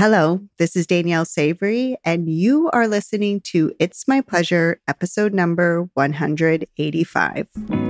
Hello, this is Danielle Savory, and you are listening to It's My Pleasure, episode number 185.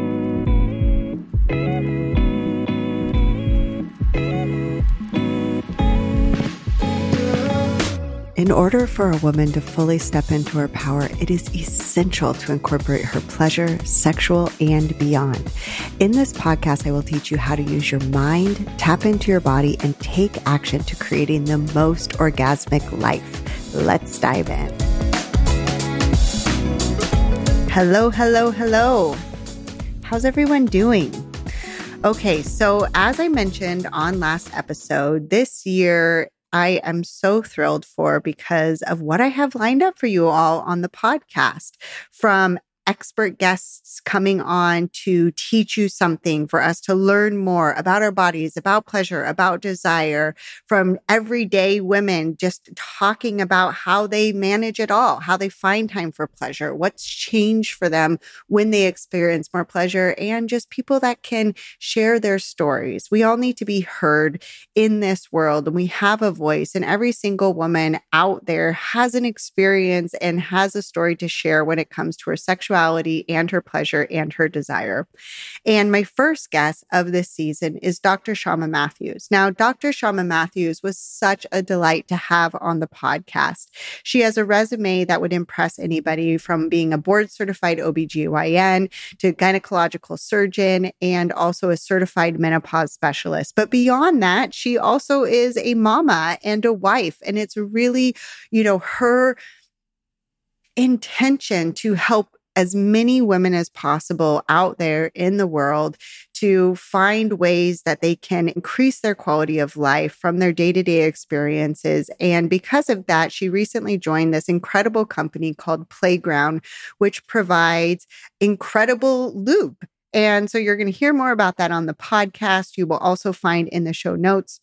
In order for a woman to fully step into her power, it is essential to incorporate her pleasure, sexual, and beyond. In this podcast, I will teach you how to use your mind, tap into your body, and take action to creating the most orgasmic life. Let's dive in. Hello, hello, hello. How's everyone doing? Okay, so as I mentioned on last episode, this year I am so thrilled for because of what I have lined up for you all on the podcast from expert guests coming on to teach you something, for us to learn more about our bodies, about pleasure, about desire, from everyday women just talking about how they manage it all, how they find time for pleasure, what's changed for them when they experience more pleasure, and just people that can share their stories. We all need to be heard in this world, and we have a voice, and every single woman out there has an experience and has a story to share when it comes to her sexuality and her pleasure and her desire. And my first guest of this season is Dr. Shyama Mathews. Now, Dr. Shyama Mathews was such a delight to have on the podcast. She has a resume that would impress anybody from being a board certified OBGYN to gynecological surgeon and also a certified menopause specialist. But beyond that, she also is a mama and a wife. And it's really, you know, her intention to help as many women as possible out there in the world to find ways that they can increase their quality of life from their day to day experiences. And because of that, she recently joined this incredible company called Playground, which provides incredible lube. And so you're going to hear more about that on the podcast. You will also find in the show notes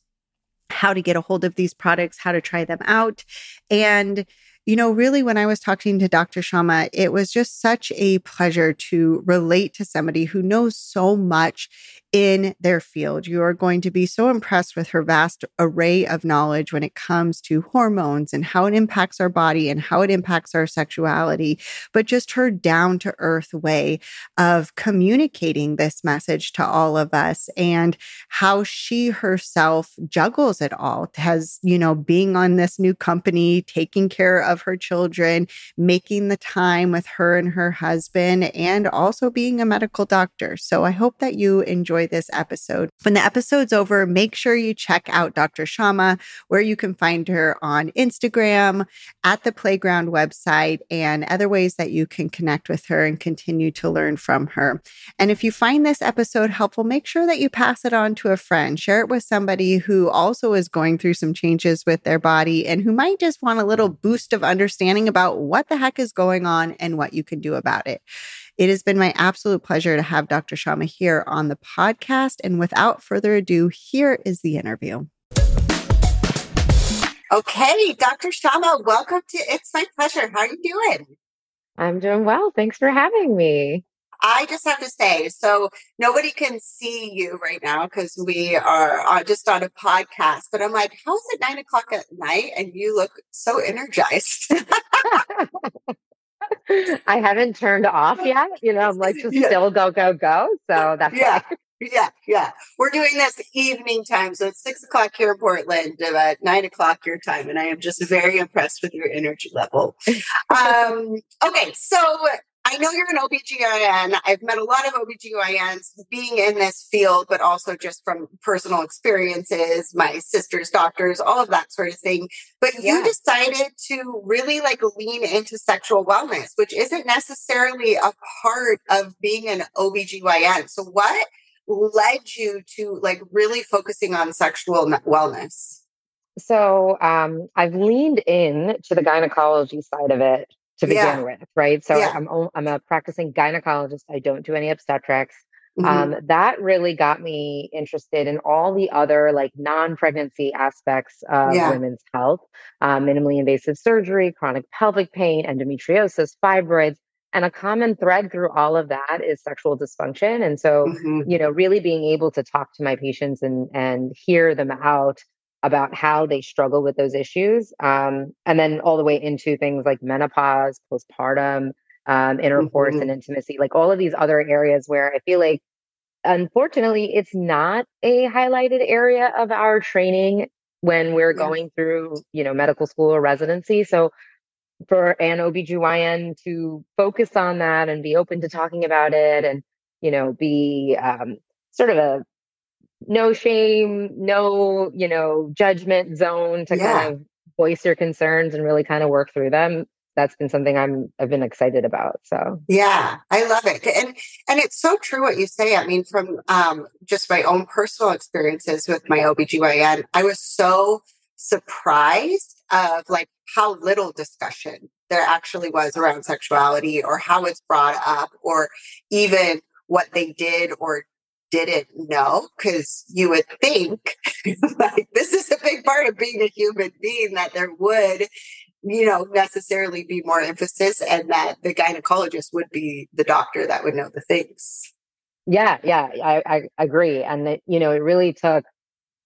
how to get a hold of these products, how to try them out. And you know, really, when I was talking to Dr. Shyama, it was just such a pleasure to relate to somebody who knows so much in their field. You are going to be so impressed with her vast array of knowledge when it comes to hormones and how it impacts our body and how it impacts our sexuality, but just her down to earth way of communicating this message to all of us and how she herself juggles it all. Has, you know, being on this new company, taking care of her children, making the time with her and her husband, and also being a medical doctor. So I hope that you enjoy this episode. When the episode's over, make sure you check out Dr. Shyama, where you can find her on Instagram, at the Playground website, and other ways that you can connect with her and continue to learn from her. And if you find this episode helpful, make sure that you pass it on to a friend. Share it with somebody who also is going through some changes with their body and who might just want a little boost of understanding about what the heck is going on and what you can do about it. It has been my absolute pleasure to have Dr. Shyama here on the podcast. And without further ado, here is the interview. Okay, Dr. Shyama, welcome to It's My Pleasure. How are you doing? I'm doing well. Thanks for having me. I just have to say, so nobody can see you right now because we are uh, just on a podcast, but I'm like, how is it nine o'clock at night and you look so energized? I haven't turned off yet. You know, I'm like just yeah. still go, go, go. So that's yeah. Why. Yeah, yeah. We're doing this evening time. So it's six o'clock here in Portland, about nine o'clock your time. And I am just very impressed with your energy level. Um, okay, so I know you're an OBGYN. I've met a lot of OBGYNs being in this field, but also just from personal experiences, my sister's doctors, all of that sort of thing. But yeah. you decided to really like lean into sexual wellness, which isn't necessarily a part of being an OBGYN. So what led you to like really focusing on sexual wellness? So um, I've leaned in to the gynecology side of it to begin yeah. with, right? So yeah. I'm I'm a practicing gynecologist. I don't do any obstetrics. Mm-hmm. Um, that really got me interested in all the other like non-pregnancy aspects of yeah. women's health, um, minimally invasive surgery, chronic pelvic pain, endometriosis, fibroids, and a common thread through all of that is sexual dysfunction. And so, mm-hmm. you know, really being able to talk to my patients and and hear them out about how they struggle with those issues. Um, and then all the way into things like menopause, postpartum, um, intercourse mm-hmm. and intimacy, like all of these other areas where I feel like, unfortunately, it's not a highlighted area of our training when we're yeah. going through, you know, medical school or residency. So for an OBGYN to focus on that and be open to talking about it and, you know, be um, sort of a no shame, no, you know, judgment zone to yeah. kind of voice your concerns and really kind of work through them. That's been something I'm I've been excited about. So yeah, I love it, and and it's so true what you say. I mean, from um, just my own personal experiences with my OBGYN, I was so surprised of like how little discussion there actually was around sexuality or how it's brought up or even what they did or didn't know because you would think like this is a big part of being a human being that there would you know necessarily be more emphasis and that the gynecologist would be the doctor that would know the things. Yeah yeah i, I agree and that you know it really took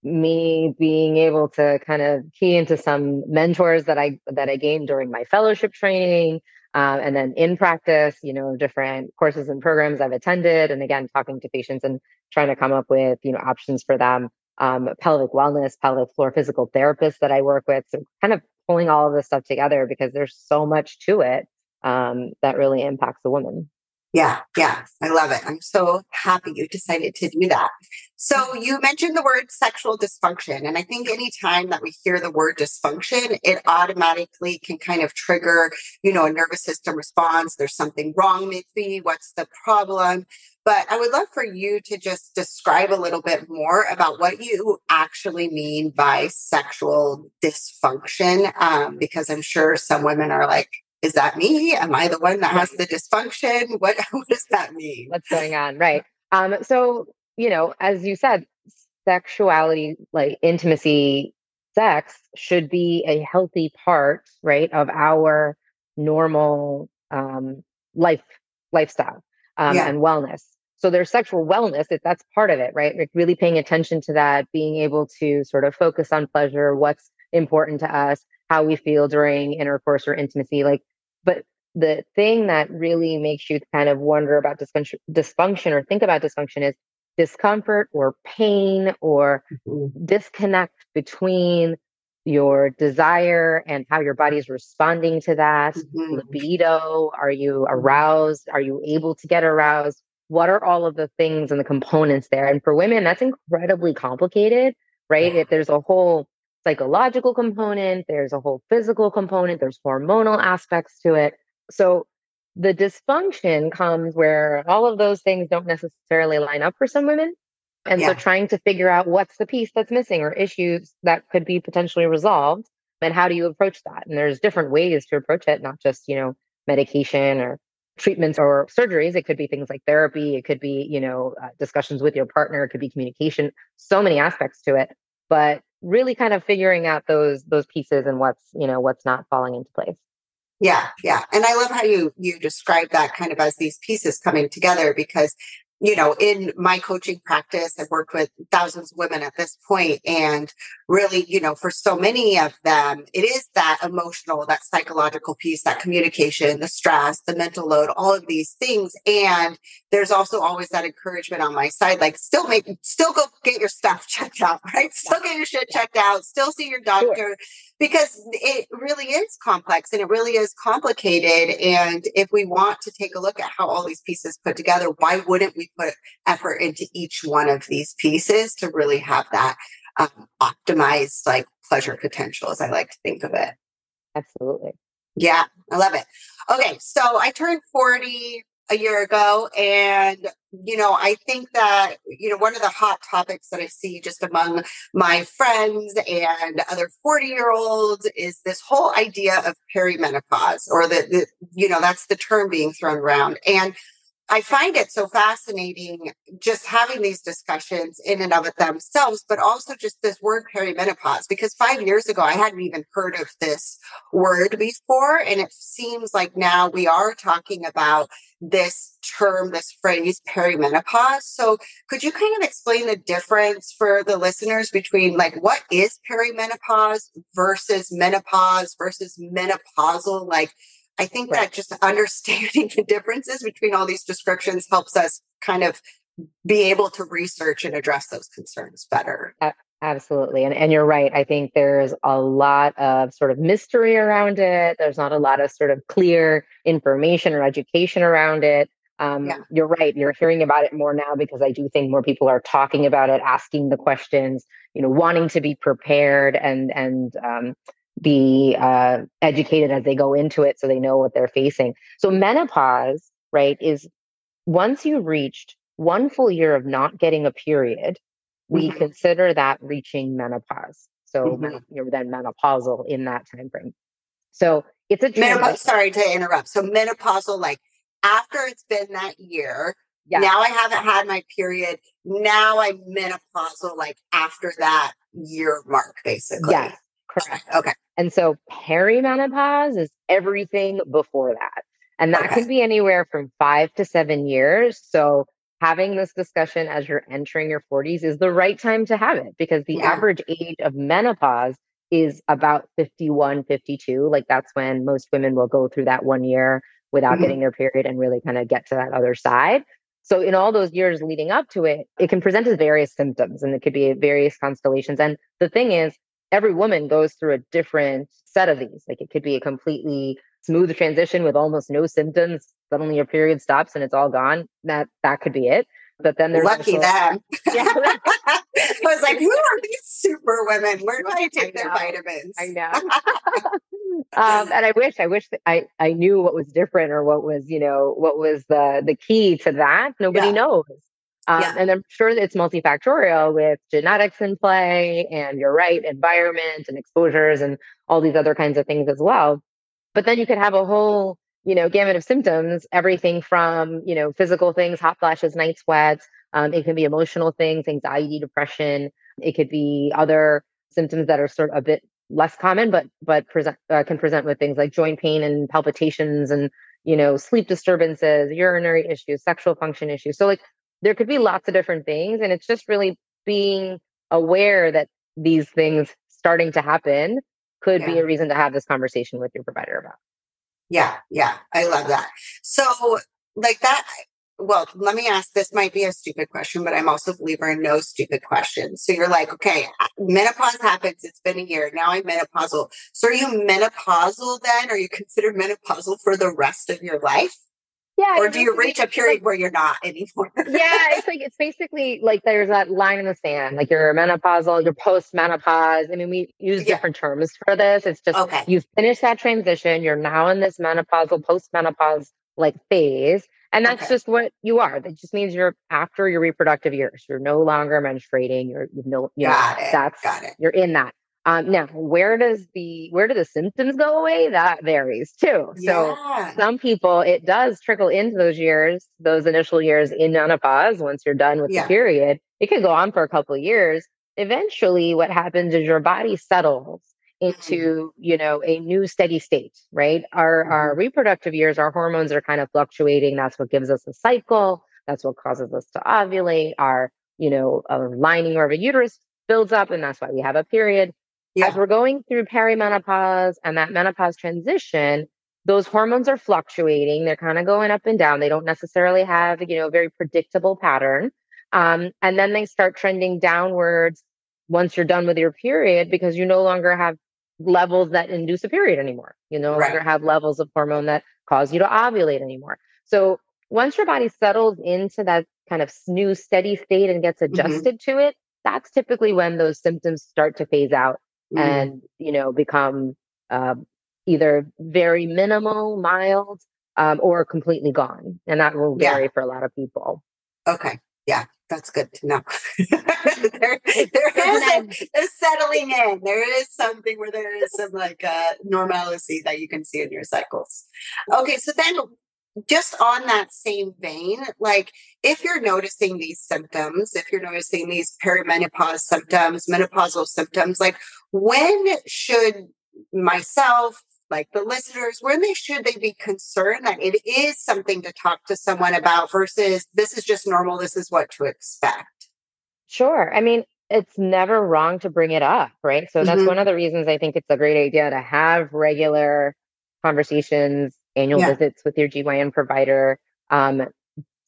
me being able to kind of key into some mentors that i that i gained during my fellowship training um, and then in practice, you know, different courses and programs I've attended, and again, talking to patients and trying to come up with, you know, options for them. Um, pelvic wellness, pelvic floor physical therapists that I work with. So kind of pulling all of this stuff together because there's so much to it um, that really impacts the woman. Yeah, yeah, I love it. I'm so happy you decided to do that. So you mentioned the word sexual dysfunction. And I think anytime that we hear the word dysfunction, it automatically can kind of trigger, you know, a nervous system response. There's something wrong with me. What's the problem? But I would love for you to just describe a little bit more about what you actually mean by sexual dysfunction, um, because I'm sure some women are like, is that me? Am I the one that has the dysfunction? What what does that mean? What's going on? Right. Um, so, you know, as you said, sexuality, like intimacy, sex should be a healthy part, right, of our normal um life lifestyle um, yeah. and wellness. So there's sexual wellness, that's part of it, right? Like really paying attention to that, being able to sort of focus on pleasure, what's important to us, how we feel during intercourse or intimacy. Like but the thing that really makes you kind of wonder about dysfunction, dysfunction or think about dysfunction is discomfort or pain or mm-hmm. disconnect between your desire and how your body is responding to that mm-hmm. libido are you aroused are you able to get aroused? What are all of the things and the components there? And for women that's incredibly complicated right? If there's a whole psychological component, there's a whole physical component, there's hormonal aspects to it. So the dysfunction comes where all of those things don't necessarily line up for some women. And yeah. so trying to figure out what's the piece that's missing or issues that could be potentially resolved and how do you approach that? And there's different ways to approach it, not just, you know, medication or treatments or surgeries. It could be things like therapy. It could be, you know, uh, discussions with your partner. It could be communication, so many aspects to it. But really kind of figuring out those those pieces and what's you know what's not falling into place. Yeah yeah and i love how you you describe that kind of as these pieces coming together because you know, in my coaching practice, I've worked with thousands of women at this point, and really, you know, for so many of them, it is that emotional, that psychological piece, that communication, the stress, the mental load, all of these things. And there's also always that encouragement on my side, like still make, still go get your stuff checked out, right? Still get your shit checked out, still see your doctor. Sure because it really is complex and it really is complicated. And if we want to take a look at how all these pieces put together, why wouldn't we put effort into each one of these pieces to really have that um, optimized like pleasure potential, as I like to think of it? Absolutely. Yeah, I love it. Okay, so I turned 40 a year ago. And, you know, I think that, you know, one of the hot topics that I see just among my friends and other 40 year olds is this whole idea of perimenopause or the, the, you know, that's the term being thrown around. And I find it so fascinating just having these discussions in and of it themselves, but also just this word perimenopause, because five years ago, I hadn't even heard of this word before. And it seems like now we are talking about this term, this phrase perimenopause. So could you kind of explain the difference for the listeners between like what is perimenopause versus menopause versus menopausal? Like I think right. that just understanding the differences between all these descriptions helps us kind of be able to research and address those concerns better. Absolutely. And, and you're right. I think there's a lot of sort of mystery around it. There's not a lot of sort of clear information or education around it. Um, yeah. You're right. You're hearing about it more now because I do think more people are talking about it, asking the questions, you know, wanting to be prepared and and um, be uh, educated as they go into it, so they know what they're facing. So menopause, right, is once you've reached one full year of not getting a period, we mm-hmm. consider that reaching menopause. So mm-hmm. you're then menopausal in that time frame. So it's a menopause. Sorry to interrupt. So menopausal, like after it's been that year, yeah. now I haven't had my period. Now I'm menopausal, like after that year mark, basically. Yes, correct. Okay. And so perimenopause is everything before that. And that okay. can be anywhere from five to seven years. So having this discussion as you're entering your 40s is the right time to have it because the yeah. average age of menopause is about 51, 52. Like that's when most women will go through that one year without mm-hmm. getting their period and really kind of get to that other side. So in all those years leading up to it, it can present as various symptoms and it could be various constellations. And the thing is, every woman goes through a different set of these. Like it could be a completely smooth transition with almost no symptoms suddenly your period stops and it's all gone that that could be it but then there's lucky also, them yeah. i was like who are these super women where do i take I their vitamins i know um, and i wish i wish i i knew what was different or what was you know what was the the key to that nobody yeah. knows um, yeah. And I'm sure that it's multifactorial with genetics in play, and you're right, environment and exposures and all these other kinds of things as well. But then you could have a whole, you know, gamut of symptoms, everything from, you know, physical things, hot flashes, night sweats. Um, it can be emotional things, anxiety, depression. It could be other symptoms that are sort of a bit less common, but but present uh, can present with things like joint pain and palpitations and you know sleep disturbances, urinary issues, sexual function issues. So like there could be lots of different things, and it's just really being aware that these things starting to happen could yeah. be a reason to have this conversation with your provider about. Yeah, yeah, I love that. So, like that, well, let me ask this might be a stupid question, but I'm also a believer in no stupid questions. So you're like, okay, menopause happens. It's been a year. Now I'm menopausal. So are you menopausal then? Are you considered menopausal for the rest of your life? Yeah. Or do you reach a period like, where you're not anymore? yeah, it's like it's basically like there's that line in the sand. Like you're menopausal, you're post menopause. I mean, we use yeah. different terms for this. It's just okay. you've finished that transition. You're now in this menopausal, post menopause like phase. And that's okay. just what you are. That just means you're after your reproductive years. You're no longer menstruating. You're you know, you Got know, it. that's Got it. you're in that. Um, now, where does the where do the symptoms go away? That varies too. So yeah. some people it does trickle into those years, those initial years in menopause. Once you're done with yeah. the period, it could go on for a couple of years. Eventually, what happens is your body settles into mm-hmm. you know a new steady state right our mm-hmm. our reproductive years our hormones are kind of fluctuating that's what gives us a cycle that's what causes us to ovulate our you know a lining of a uterus builds up and that's why we have a period yeah. As we're going through perimenopause and that menopause transition, those hormones are fluctuating. They're kind of going up and down. They don't necessarily have, you know, a very predictable pattern. Um, and then they start trending downwards once you're done with your period because you no longer have levels that induce a period anymore. You no right. longer have levels of hormone that cause you to ovulate anymore. So once your body settles into that kind of new steady state and gets mm-hmm. adjusted mm-hmm. to it, that's typically when those symptoms start to phase out mm. and you know become uh, either very minimal, mild, um, or completely gone, and that will vary yeah. for a lot of people. Okay, yeah, that's good to know. there, there is a, a, settling in. There is something where there is some like uh, normalcy that you can see in your cycles. Okay, so then just on that same vein, like if you're noticing these symptoms, if you're noticing these perimenopause symptoms, menopausal symptoms, like when should myself, like the listeners, when they should they be concerned that it is something to talk to someone about versus this is just normal, this is what to expect? Sure. I mean, it's never wrong to bring it up, right? So that's mm-hmm. one of the reasons I think it's a great idea to have regular conversations, annual yeah. visits with your GYN provider, um,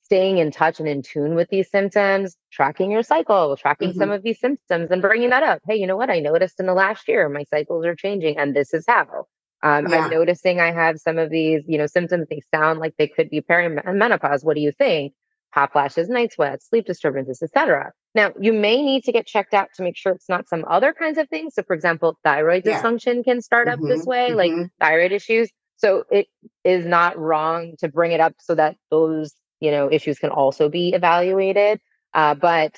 staying in touch and in tune with these symptoms, tracking your cycle, tracking mm-hmm. some of these symptoms, and bringing that up. Hey, you know what? I noticed in the last year my cycles are changing, and this is how. Um, yeah. I'm noticing I have some of these, you know, symptoms. They sound like they could be perimenopause. What do you think? Hot flashes, night sweats, sleep disturbances, etc. Now, you may need to get checked out to make sure it's not some other kinds of things. So, for example, thyroid yeah. dysfunction can start mm-hmm. up this way, mm-hmm. like thyroid issues. So, it is not wrong to bring it up so that those you know issues can also be evaluated uh, but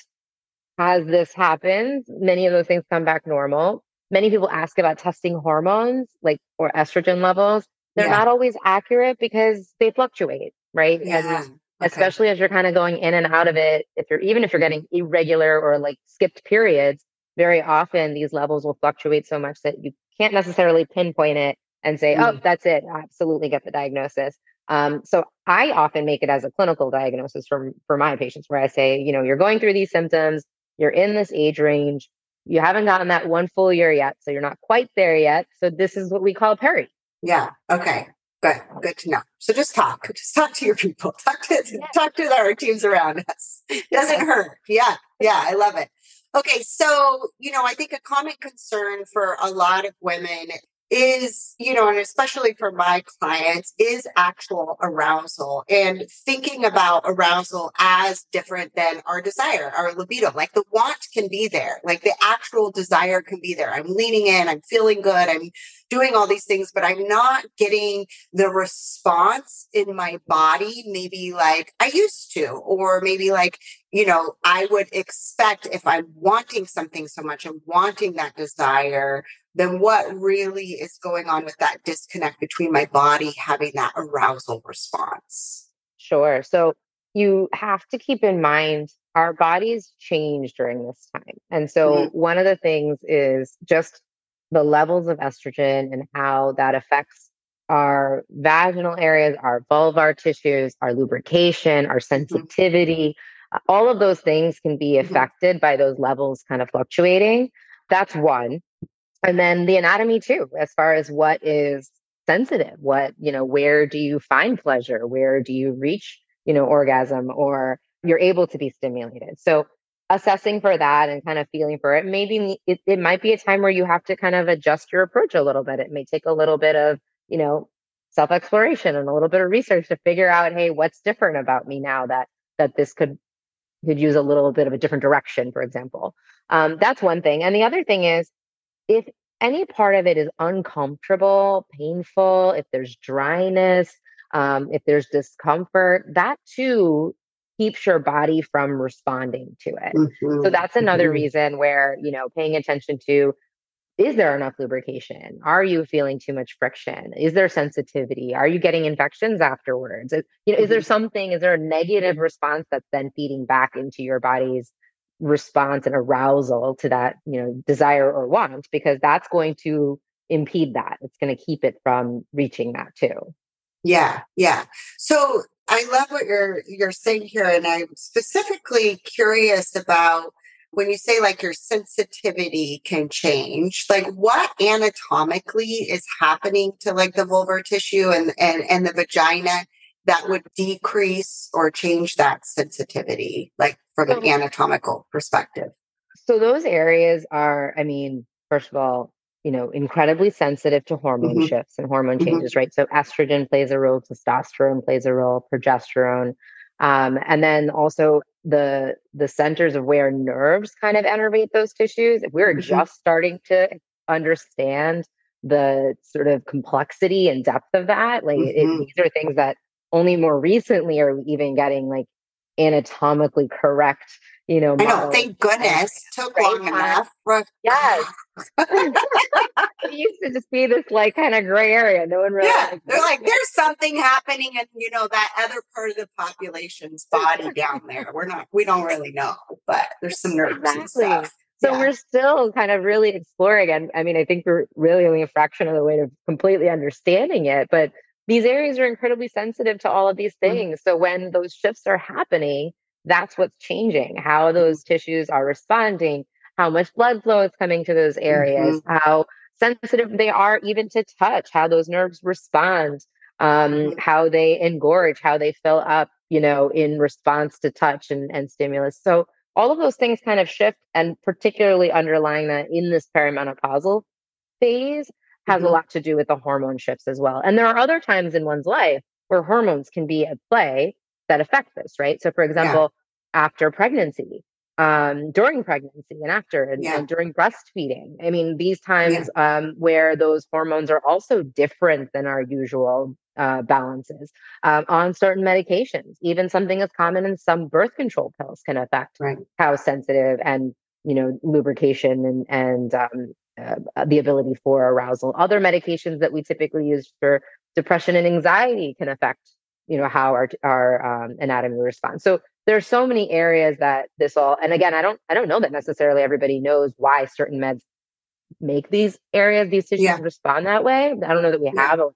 as this happens many of those things come back normal many people ask about testing hormones like or estrogen levels they're yeah. not always accurate because they fluctuate right yeah. And okay. especially as you're kind of going in and out of it if you're even if you're getting irregular or like skipped periods very often these levels will fluctuate so much that you can't necessarily pinpoint it and say, oh, mm. oh, that's it. Absolutely get the diagnosis. Um, so I often make it as a clinical diagnosis for, for my patients where I say, you know, you're going through these symptoms, you're in this age range, you haven't gotten that one full year yet, so you're not quite there yet. So this is what we call peri. Yeah. Okay. Good. Good to know. So just talk. Just talk to your people. Talk to yeah. talk to our teams around us. Doesn't hurt. Yeah. Yeah. I love it. Okay, so you know, I think a common concern for a lot of women is, you know, and especially for my clients, is actual arousal and thinking about arousal as different than our desire, our libido. Like the want can be there, like the actual desire can be there. I'm leaning in, I'm feeling good, I'm doing all these things, but I'm not getting the response in my body, maybe like I used to, or maybe like, you know, I would expect if I'm wanting something so much and wanting that desire, then what really is going on with that disconnect between my body having that arousal response? Sure. So you have to keep in mind our bodies change during this time. And so mm-hmm. one of the things is just the levels of estrogen and how that affects our vaginal areas, our vulvar tissues, our lubrication, our mm-hmm. sensitivity. Mm-hmm. All of those things can be mm-hmm. affected by those levels kind of fluctuating. That's one. And then the anatomy too, as far as what is sensitive, what, you know, where do you find pleasure? Where do you reach, you know, orgasm or you're able to be stimulated? So assessing for that and kind of feeling for it maybe it, it might be a time where you have to kind of adjust your approach a little bit it may take a little bit of you know self exploration and a little bit of research to figure out hey what's different about me now that that this could could use a little bit of a different direction for example um, that's one thing and the other thing is if any part of it is uncomfortable painful if there's dryness um, if there's discomfort that too keeps your body from responding to it. Mm-hmm. So that's another mm-hmm. reason where, you know, paying attention to is there enough lubrication? Are you feeling too much friction? Is there sensitivity? Are you getting infections afterwards? Is, you know, mm-hmm. is there mm-hmm. something, is there a negative response that's then feeding back into your body's response and arousal to that, you know, desire or want? Because that's going to impede that. It's going to keep it from reaching that too. Yeah, yeah. So I love what you're you're saying here, and I'm specifically curious about when you say like your sensitivity can change. Like, what anatomically is happening to like the vulvar tissue and and and the vagina that would decrease or change that sensitivity, like from an anatomical perspective? So those areas are, I mean, first of all, you know, incredibly sensitive to hormone mm-hmm. shifts and hormone mm-hmm. changes, right? So estrogen plays a role, testosterone plays a role, progesterone. Um, and then also the the centers of where nerves kind of innervate those tissues. If we're mm-hmm. just starting to understand the sort of complexity and depth of that, like it, mm-hmm. these are things that only more recently are we even getting like anatomically correct you know, I know. Thank goodness. Took long enough. Yes. it used to just be this like kind of gray area. No one really. Yeah, they're like, there's something happening in you know that other part of the population's body down there. We're not. We don't really know, but there's some nerves exactly. and stuff. So yeah. we're still kind of really exploring. And I mean, I think we're really only a fraction of the way to completely understanding it. But these areas are incredibly sensitive to all of these mm-hmm. things. Mm-hmm. So when those shifts are happening, that's what's changing, how mm-hmm. those tissues are responding, how much blood flow is coming to those areas, mm-hmm. how sensitive they are even to touch, how those nerves respond, um, mm-hmm. how they engorge, how they fill up, you know, in response to touch and, and stimulus. So all of those things kind of shift and particularly underlying that in this perimenopausal phase has mm-hmm. a lot to do with the hormone shifts as well. And there are other times in one's life where hormones can be at play that affect this, right? So for example, yeah. after pregnancy, um, during pregnancy and after and, yeah. and, during breastfeeding. I mean, these times yeah. um, where those hormones are also different than our usual uh, balances um, on certain medications. Even something as common as some birth control pills can affect right. how sensitive and you know lubrication and and um, uh, the ability for arousal. Other medications that we typically use for depression and anxiety can affect you know how our our um, anatomy responds. So there's so many areas that this all and again i don't i don't know that necessarily everybody knows why certain meds make these areas these tissues yeah. respond that way i don't know that we yeah. have an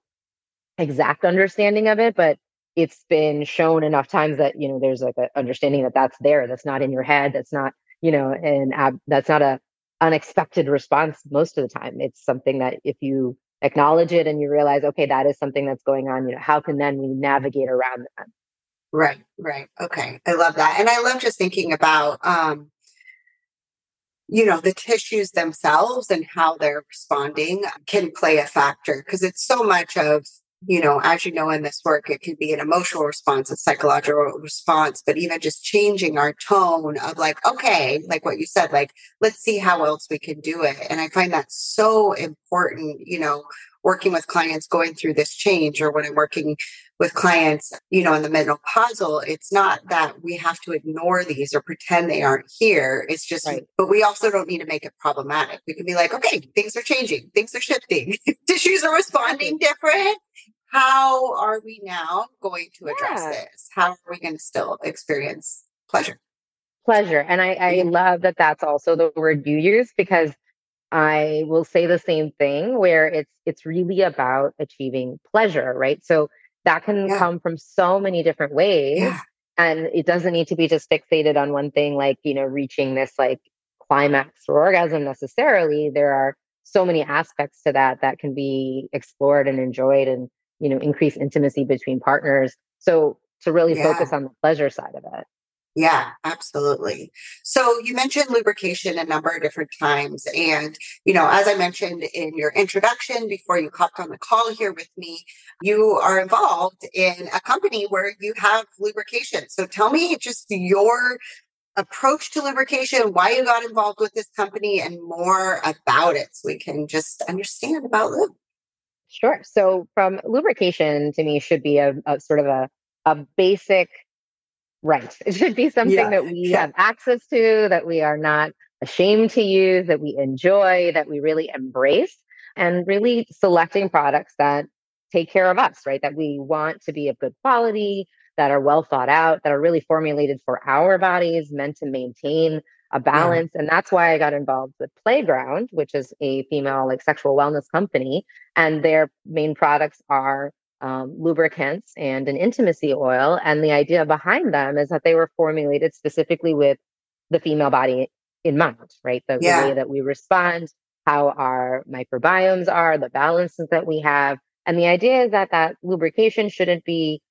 exact understanding of it but it's been shown enough times that you know there's like an understanding that that's there that's not in your head that's not you know and ab- that's not a unexpected response most of the time it's something that if you acknowledge it and you realize okay that is something that's going on you know how can then we navigate around that Right, right. Okay. I love that. And I love just thinking about um you know the tissues themselves and how they're responding can play a factor because it's so much of you know as you know in this work it can be an emotional response a psychological response but even just changing our tone of like okay like what you said like let's see how else we can do it. And i find that so important you know working with clients going through this change or when I'm working with clients, you know, in the menopausal, it's not that we have to ignore these or pretend they aren't here. It's just, right. but we also don't need to make it problematic. We can be like, okay, things are changing, things are shifting, tissues are responding different. How are we now going to address yeah. this? How are we going to still experience pleasure? Pleasure. And I, I love that that's also the word you use because I will say the same thing where it's it's really about achieving pleasure, right? So that can yeah. come from so many different ways. Yeah. And it doesn't need to be just fixated on one thing, like, you know, reaching this like climax or orgasm necessarily. There are so many aspects to that that can be explored and enjoyed and, you know, increase intimacy between partners. So to really yeah. focus on the pleasure side of it. Yeah, absolutely. So you mentioned lubrication a number of different times. And, you know, as I mentioned in your introduction before you hopped on the call here with me, you are involved in a company where you have lubrication. So tell me just your approach to lubrication, why you got involved with this company, and more about it so we can just understand about lube. Sure. So from lubrication to me should be a, a sort of a, a basic right. It should be something yeah. that we yeah. have access to, that we are not ashamed to use, that we enjoy, that we really embrace, and really selecting products that take care of us, right? That we want to be of good quality, that are well thought out, that are really formulated for our bodies, meant to maintain a balance. Yeah. And that's why I got involved with Playground, which is a female like sexual wellness company. And their main products are um, lubricants and an intimacy oil. And the idea behind them is that they were formulated specifically with the female body in mind, right? The, yeah. the way that we respond, how our microbiomes are, the balances that we have. And the idea is that that lubrication shouldn't be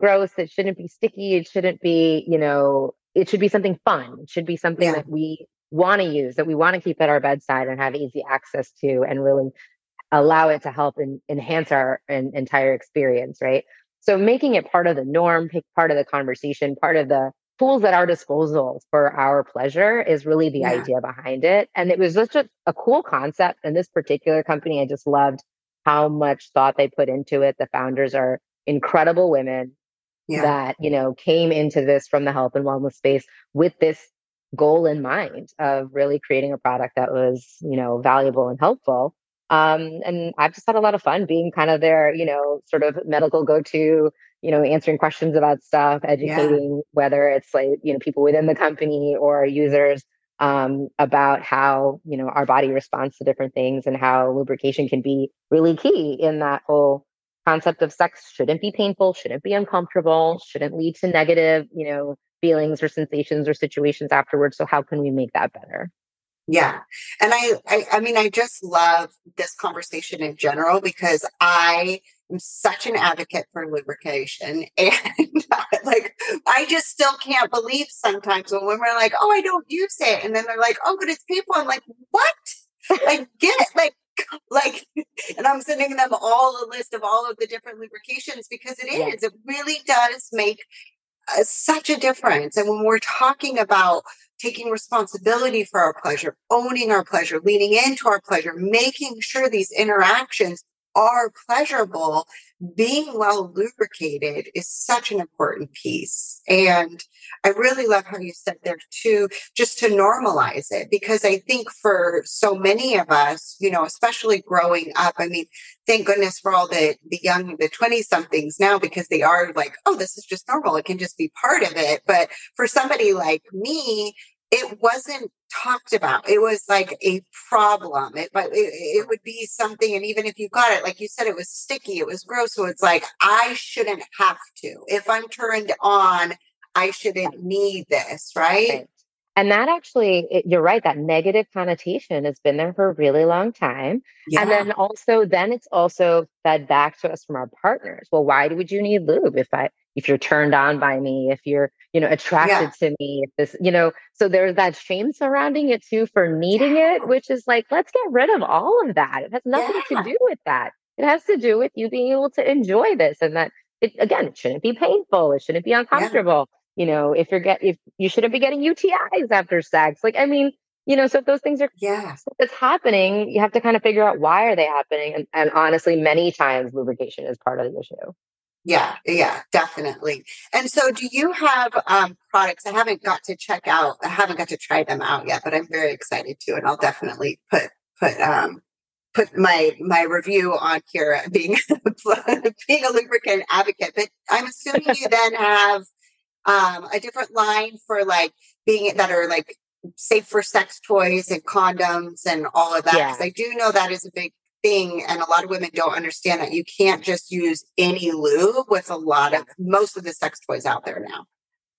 gross. It shouldn't be sticky. It shouldn't be, you know, it should be something fun. It should be something yeah. that we want to use, that we want to keep at our bedside and have easy access to and really allow it to help and enhance our an, entire experience, right? So making it part of the norm, part of the conversation, part of the tools at our disposal for our pleasure is really the yeah. idea behind it. And it was such a, a cool concept. And this particular company, I just loved how much thought they put into it. The founders are incredible women yeah. that, you know, came into this from the health and wellness space with this goal in mind of really creating a product that was, you know, valuable and helpful. Um, and I've just had a lot of fun being kind of their, you know, sort of medical go to, you know, answering questions about stuff, educating, yeah. whether it's like, you know, people within the company or users um, about how you know our body responds to different things and how lubrication can be really key in that whole concept of sex shouldn't be painful shouldn't be uncomfortable shouldn't lead to negative you know feelings or sensations or situations afterwards so how can we make that better yeah. And I, I, I mean, I just love this conversation in general because I am such an advocate for lubrication. And like, I just still can't believe sometimes when women are like, oh, I don't use it. And then they're like, oh, but it's painful. I'm like, what? like, get it. Like, like, and I'm sending them all a list of all of the different lubrications because it is, it really does make uh, such a difference. And when we're talking about taking responsibility for our pleasure, owning our pleasure, leaning into our pleasure, making sure these interactions are pleasurable, being well lubricated is such an important piece. And I really love how you said there too, just to normalize it, because I think for so many of us, you know, especially growing up, I mean, thank goodness for all the, the young, the 20 somethings now, because they are like, oh, this is just normal. It can just be part of it. But for somebody like me, it wasn't talked about. It was like a problem. It, but it, it, would be something. And even if you got it, like you said, it was sticky. It was gross. So it's like, I shouldn't have to. If I'm turned on, I shouldn't need this. Right. right. And that actually, it, you're right, that negative connotation has been there for a really long time. Yeah. And then also, then it's also fed back to us from our partners. Well, why would you need lube if I, if you're turned on by me, if you're, you know, attracted yeah. to me, if this, you know, so there's that shame surrounding it too for needing yeah. it, which is like, let's get rid of all of that. It has nothing yeah. to do with that. It has to do with you being able to enjoy this and that it, again, it shouldn't be painful. It shouldn't be uncomfortable. You know, if you're get, if you shouldn't be getting UTIs after sex. Like, I mean, you know, so if those things are, yeah, it's happening, you have to kind of figure out why are they happening. And, and honestly, many times lubrication is part of the issue. Yeah, yeah, definitely. And so, do you have um, products? I haven't got to check out. I haven't got to try them out yet, but I'm very excited to, and I'll definitely put put um, put my my review on here. Being being a lubricant advocate, but I'm assuming you then have um, a different line for like being that are like safe for sex toys and condoms and all of that. Because yeah. I do know that is a big thing and a lot of women don't understand that you can't just use any lube with a lot of most of the sex toys out there now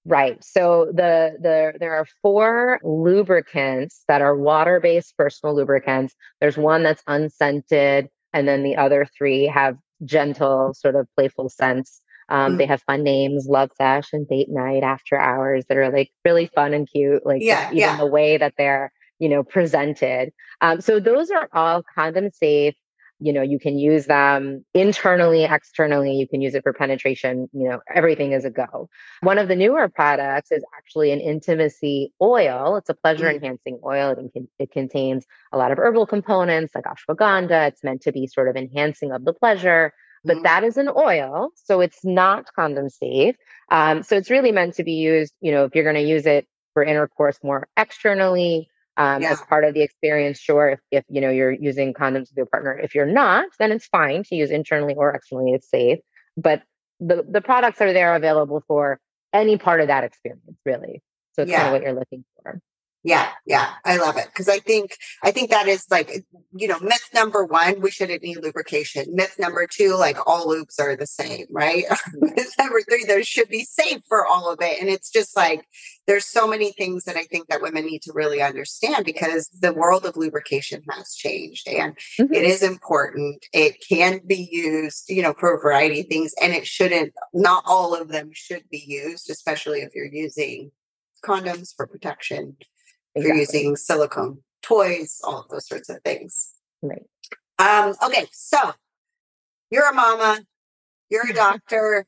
right so the the there are four lubricants that are water-based personal lubricants there's one that's unscented and then the other three have gentle sort of playful scents um, mm. They have fun names, Love Sesh and Date Night, After Hours, that are like really fun and cute. Like yeah, even yeah. the way that they're you know, presented. Um, so those are all condom safe. You know, you can use them internally, externally. You can use it for penetration. You know, everything is a go. One of the newer products is actually an intimacy oil. It's a pleasure mm. enhancing oil. It, can, it contains a lot of herbal components like ashwagandha. It's meant to be sort of enhancing of the pleasure but mm. that is an oil so it's not condom safe um, so it's really meant to be used you know if you're going to use it for intercourse more externally um, yeah. as part of the experience. Sure, if, if you know you're using condoms with your partner, if you're not, then it's fine to use internally or externally. It's safe, but the the products are there available for any part of that experience, really. So it's yeah. kind of what you're looking for. Yeah, yeah, I love it because I think I think that is like you know myth number one: we shouldn't need lubrication. Myth number two: like all lubes are the same, right? myth number three: there should be safe for all of it, and it's just like there's so many things that I think that women need to really understand because the world of lubrication has changed, and mm-hmm. it is important. It can be used, you know, for a variety of things, and it shouldn't. Not all of them should be used, especially if you're using condoms for protection exactly. you're using silicone toys, all of those sorts of things. Right. Um, okay, so you're a mama, you're a doctor,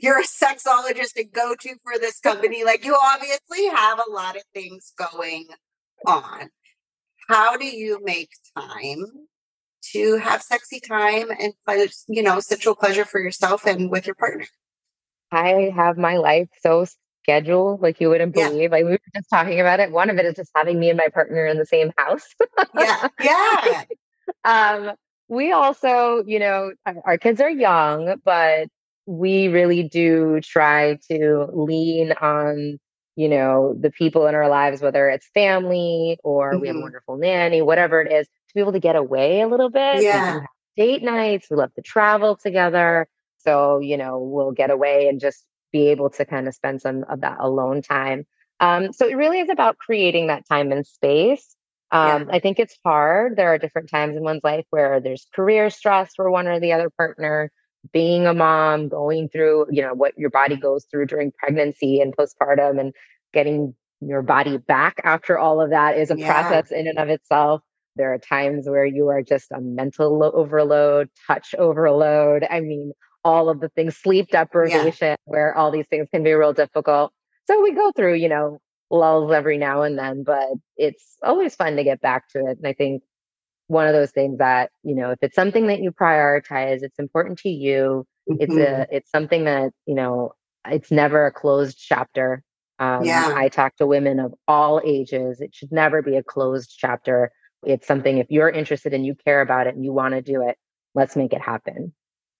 you're a sexologist and go to for this company. Like you obviously have a lot of things going on. How do you make time to have sexy time and you know, sexual pleasure for yourself and with your partner? I have my life so schedule like you wouldn't believe. Yeah. Like we were just talking about it. One of it is just having me and my partner in the same house. yeah. Yeah. um, we also, you know, our, kids are young, but we really do try to lean on you know, the people in our lives, whether it's family or mm-hmm. we have a mm-hmm. wonderful nanny, whatever it is, to be able to get away a little bit. Yeah. Date nights, we love to travel together. So, you know, we'll get away and just be able to kind of spend some of that alone time. Um, so it really is about creating that time and space. Um, yeah. I think it's hard. There are different times in one's life where there's career stress for one or the other partner, being a mom, going through, you know, what your body goes through during pregnancy and postpartum and getting your body back after all of that is a yeah. process in and of itself. There are times where you are just a mental overload, touch overload. I mean, all of the things, sleep deprivation, yeah. where all these things can be real difficult. So we go through, you know, lulls every now and then, but it's always fun to get back to it. And I think one of those things that, you know, if it's something that you prioritize, it's important to you. Mm-hmm. It's a it's something that, you know, it's never a closed chapter. Um, yeah. I talk to women of all ages. It should never be a closed chapter. It's something if you're interested and you care about it and you want to do it, let's make it happen.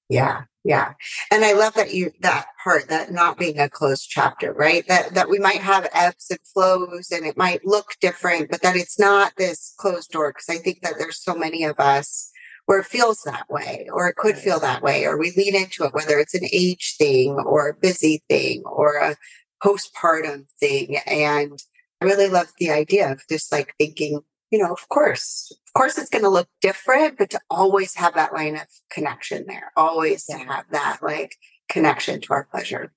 Yeah. Yeah. And I love that you, that part, that not being a closed chapter, right? That, that we might have ebbs and flows and it might look different, but that it's not this closed door. Cause I think that there's so many of us where it feels that way, or it could feel that way, or we lean into it, whether it's an age thing or a busy thing or a postpartum thing. And I really love the idea of just like thinking, you know, of course, of course it's going to look different, but to always have that line of connection there, always yeah. to have that like connection to our pleasure.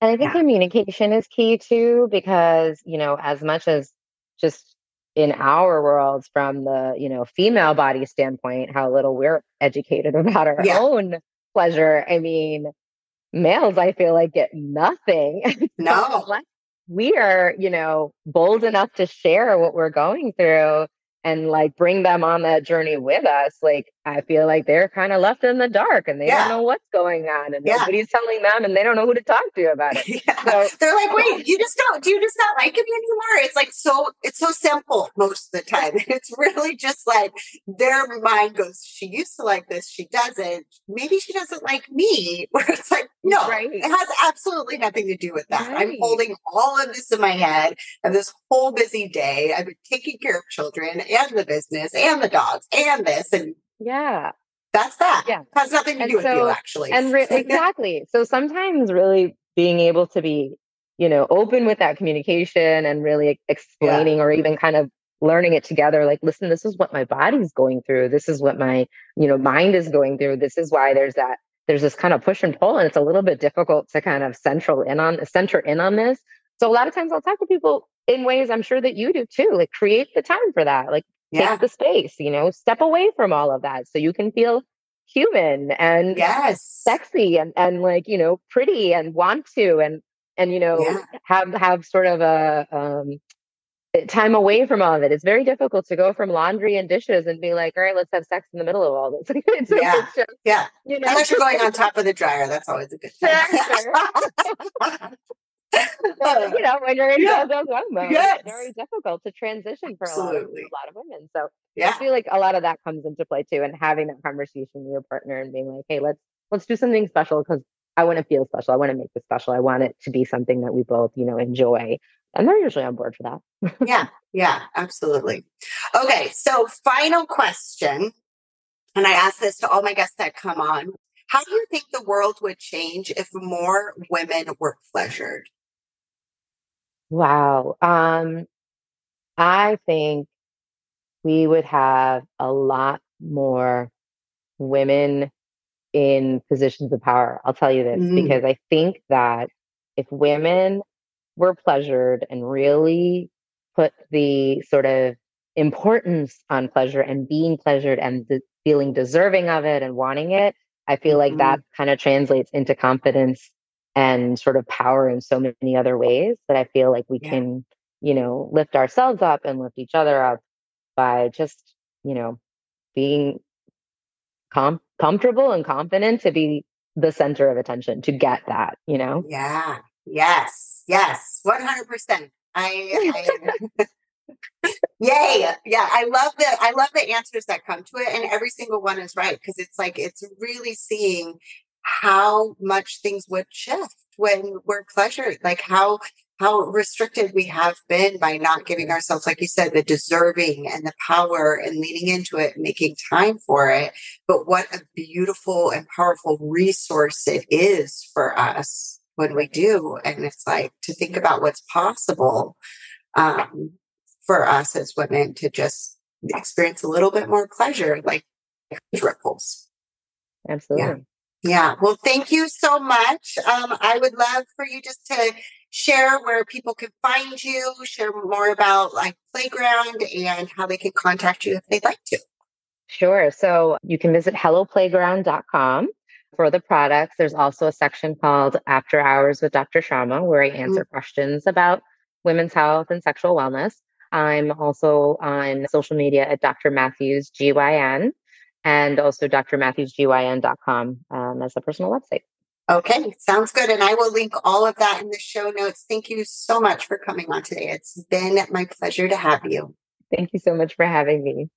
And I think yeah. communication is key too, because, you know, as much as just in our worlds from the, you know, female body standpoint, how little we're educated about our yeah. own pleasure. I mean, males, I feel like get nothing. No we are, you know, bold enough to share what we're going through and like bring them on that journey with us, like I feel like they're kind of left in the dark and they yeah. don't know what's going on and yeah. nobody's telling them and they don't know who to talk to about it. Yeah. So, they're like, wait, you just don't, do you just not like him anymore? It's like so, it's so simple most of the time. It's really just like their mind goes, she used to like this, she doesn't. Maybe she doesn't like me. Where it's like, no, right. it has absolutely nothing to do with that. Right. I'm holding all of this in my head and this whole busy day. I've been taking care of children and the business and the dogs and this and yeah. That's that. Yeah. It has nothing to and do so, with you actually. And re- exactly. So sometimes really being able to be, you know, open with that communication and really explaining yeah. or even kind of learning it together like listen this is what my body's going through this is what my you know mind is going through this is why there's that there's this kind of push and pull and it's a little bit difficult to kind of central in on center in on this so a lot of times i'll talk to people in ways i'm sure that you do too like create the time for that like yeah. take the space, you know, step away from all of that so you can feel human and yes sexy and and like you know pretty and want to and and you know yeah. have have sort of a um eh, time away from all of it. It's very difficult to go from laundry and dishes and be like, all right, let's have sex in the middle of all this. it's, yeah. It's just, yeah. You know? Unless you're going on top of the dryer, that's always a good thing. Sure. you know, when you're in yeah. those hormones, yes. it's very difficult to transition for a lot, of, a lot, of, women. So yeah. I feel like a lot of that comes into play too, and having that conversation with your partner and being like, "Hey, let's let's do something special because I want to feel special. I want to make this special. I want it to be something that we both, you know, enjoy." And they're usually on board for that. yeah, yeah, absolutely. Okay, so final question, and I ask this to all my guests that come on. How do you think the world would change if more women were pleasured? Wow. Um, I think we would have a lot more women in positions of power. I'll tell you this mm. because I think that if women were pleasured and really put the sort of importance on pleasure and being pleasured and the feeling deserving of it and wanting it, I feel mm-hmm. like that mm-hmm. kind of translates into confidence and sort of power in so many other ways that I feel like we yeah. can, you know, lift ourselves up and lift each other up by just, you know, being com- comfortable and confident to be the center of attention to get that, you know? Yeah. Yes. Yes. 100%. I, I Yay. Yeah. I love the I love the answers that come to it. And every single one is right. Cause it's like it's really seeing how much things would shift when we're pleasured, like how how restricted we have been by not giving ourselves, like you said, the deserving and the power and leaning into it, making time for it. But what a beautiful and powerful resource it is for us when we do. And it's like to think about what's possible um, for us as women to just experience a little bit more pleasure, like ripples. Absolutely. Yeah. Yeah. Well, thank you so much. Um, I would love for you just to share where people can find you, share more about like Playground and how they can contact you if they'd like to. Sure. So you can visit helloplayground.com for the products. There's also a section called After Hours with Dr. Shyama where I answer mm-hmm. questions about women's health and sexual wellness. I'm also on social media at Dr. Mathews GYN and also drmathewsgyn.com um, as a personal website. Okay, sounds good. And I will link all of that in the show notes. Thank you so much for coming on today. It's been my pleasure to have you. Thank you so much for having me.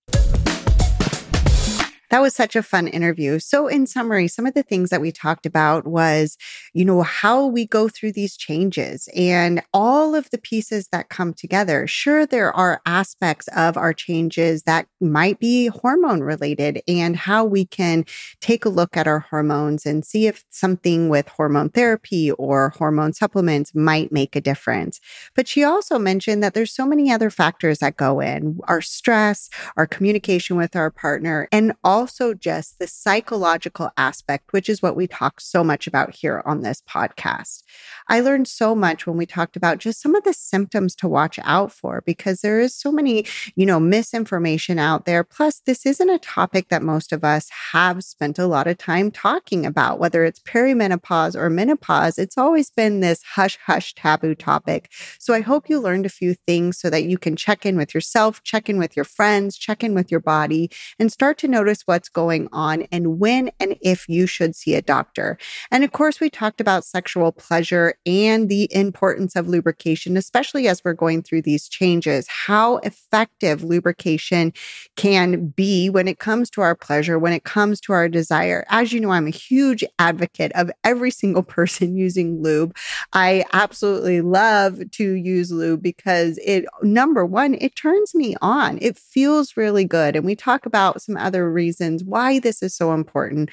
That was such a fun interview. So, in summary, some of the things that we talked about was, you know, how we go through these changes and all of the pieces that come together. Sure, there are aspects of our changes that might be hormone related and how we can take a look at our hormones and see if something with hormone therapy or hormone supplements might make a difference. But she also mentioned that there's so many other factors that go in our stress, our communication with our partner, and all also just the psychological aspect, which is what we talk so much about here on this podcast. I learned so much when we talked about just some of the symptoms to watch out for because there is so many, you know, misinformation out there. Plus, this isn't a topic that most of us have spent a lot of time talking about, whether it's perimenopause or menopause. It's always been this hush hush taboo topic. So I hope you learned a few things so that you can check in with yourself, check in with your friends, check in with your body, and start to notice what's going on and when and if you should see a doctor. And of course, we talked about sexual pleasure and the importance of lubrication, especially as we're going through these changes, how effective lubrication can be when it comes to our pleasure, when it comes to our desire. As you know, I'm a huge advocate of every single person using lube. I absolutely love to use lube because it, number one, it turns me on. It feels really good. And we talk about some other reasons reasons why this is so important.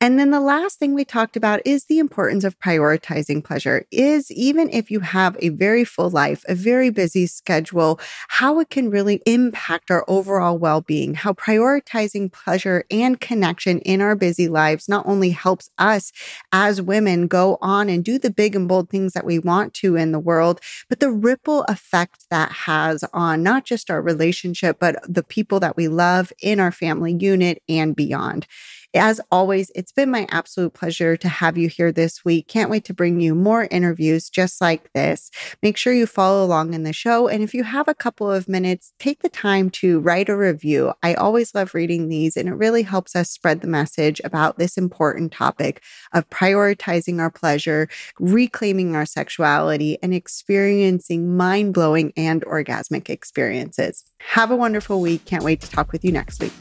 And then the last thing we talked about is the importance of prioritizing pleasure. Is even if you have a very full life, a very busy schedule, how it can really impact our overall well-being, how prioritizing pleasure and connection in our busy lives not only helps us as women go on and do the big and bold things that we want to in the world, but the ripple effect that has on not just our relationship, but the people that we love in our family unit and beyond. As always, it's been my absolute pleasure to have you here this week. Can't wait to bring you more interviews just like this. Make sure you follow along in the show. And if you have a couple of minutes, take the time to write a review. I always love reading these, and it really helps us spread the message about this important topic of prioritizing our pleasure, reclaiming our sexuality, and experiencing mind blowing and orgasmic experiences. Have a wonderful week. Can't wait to talk with you next week.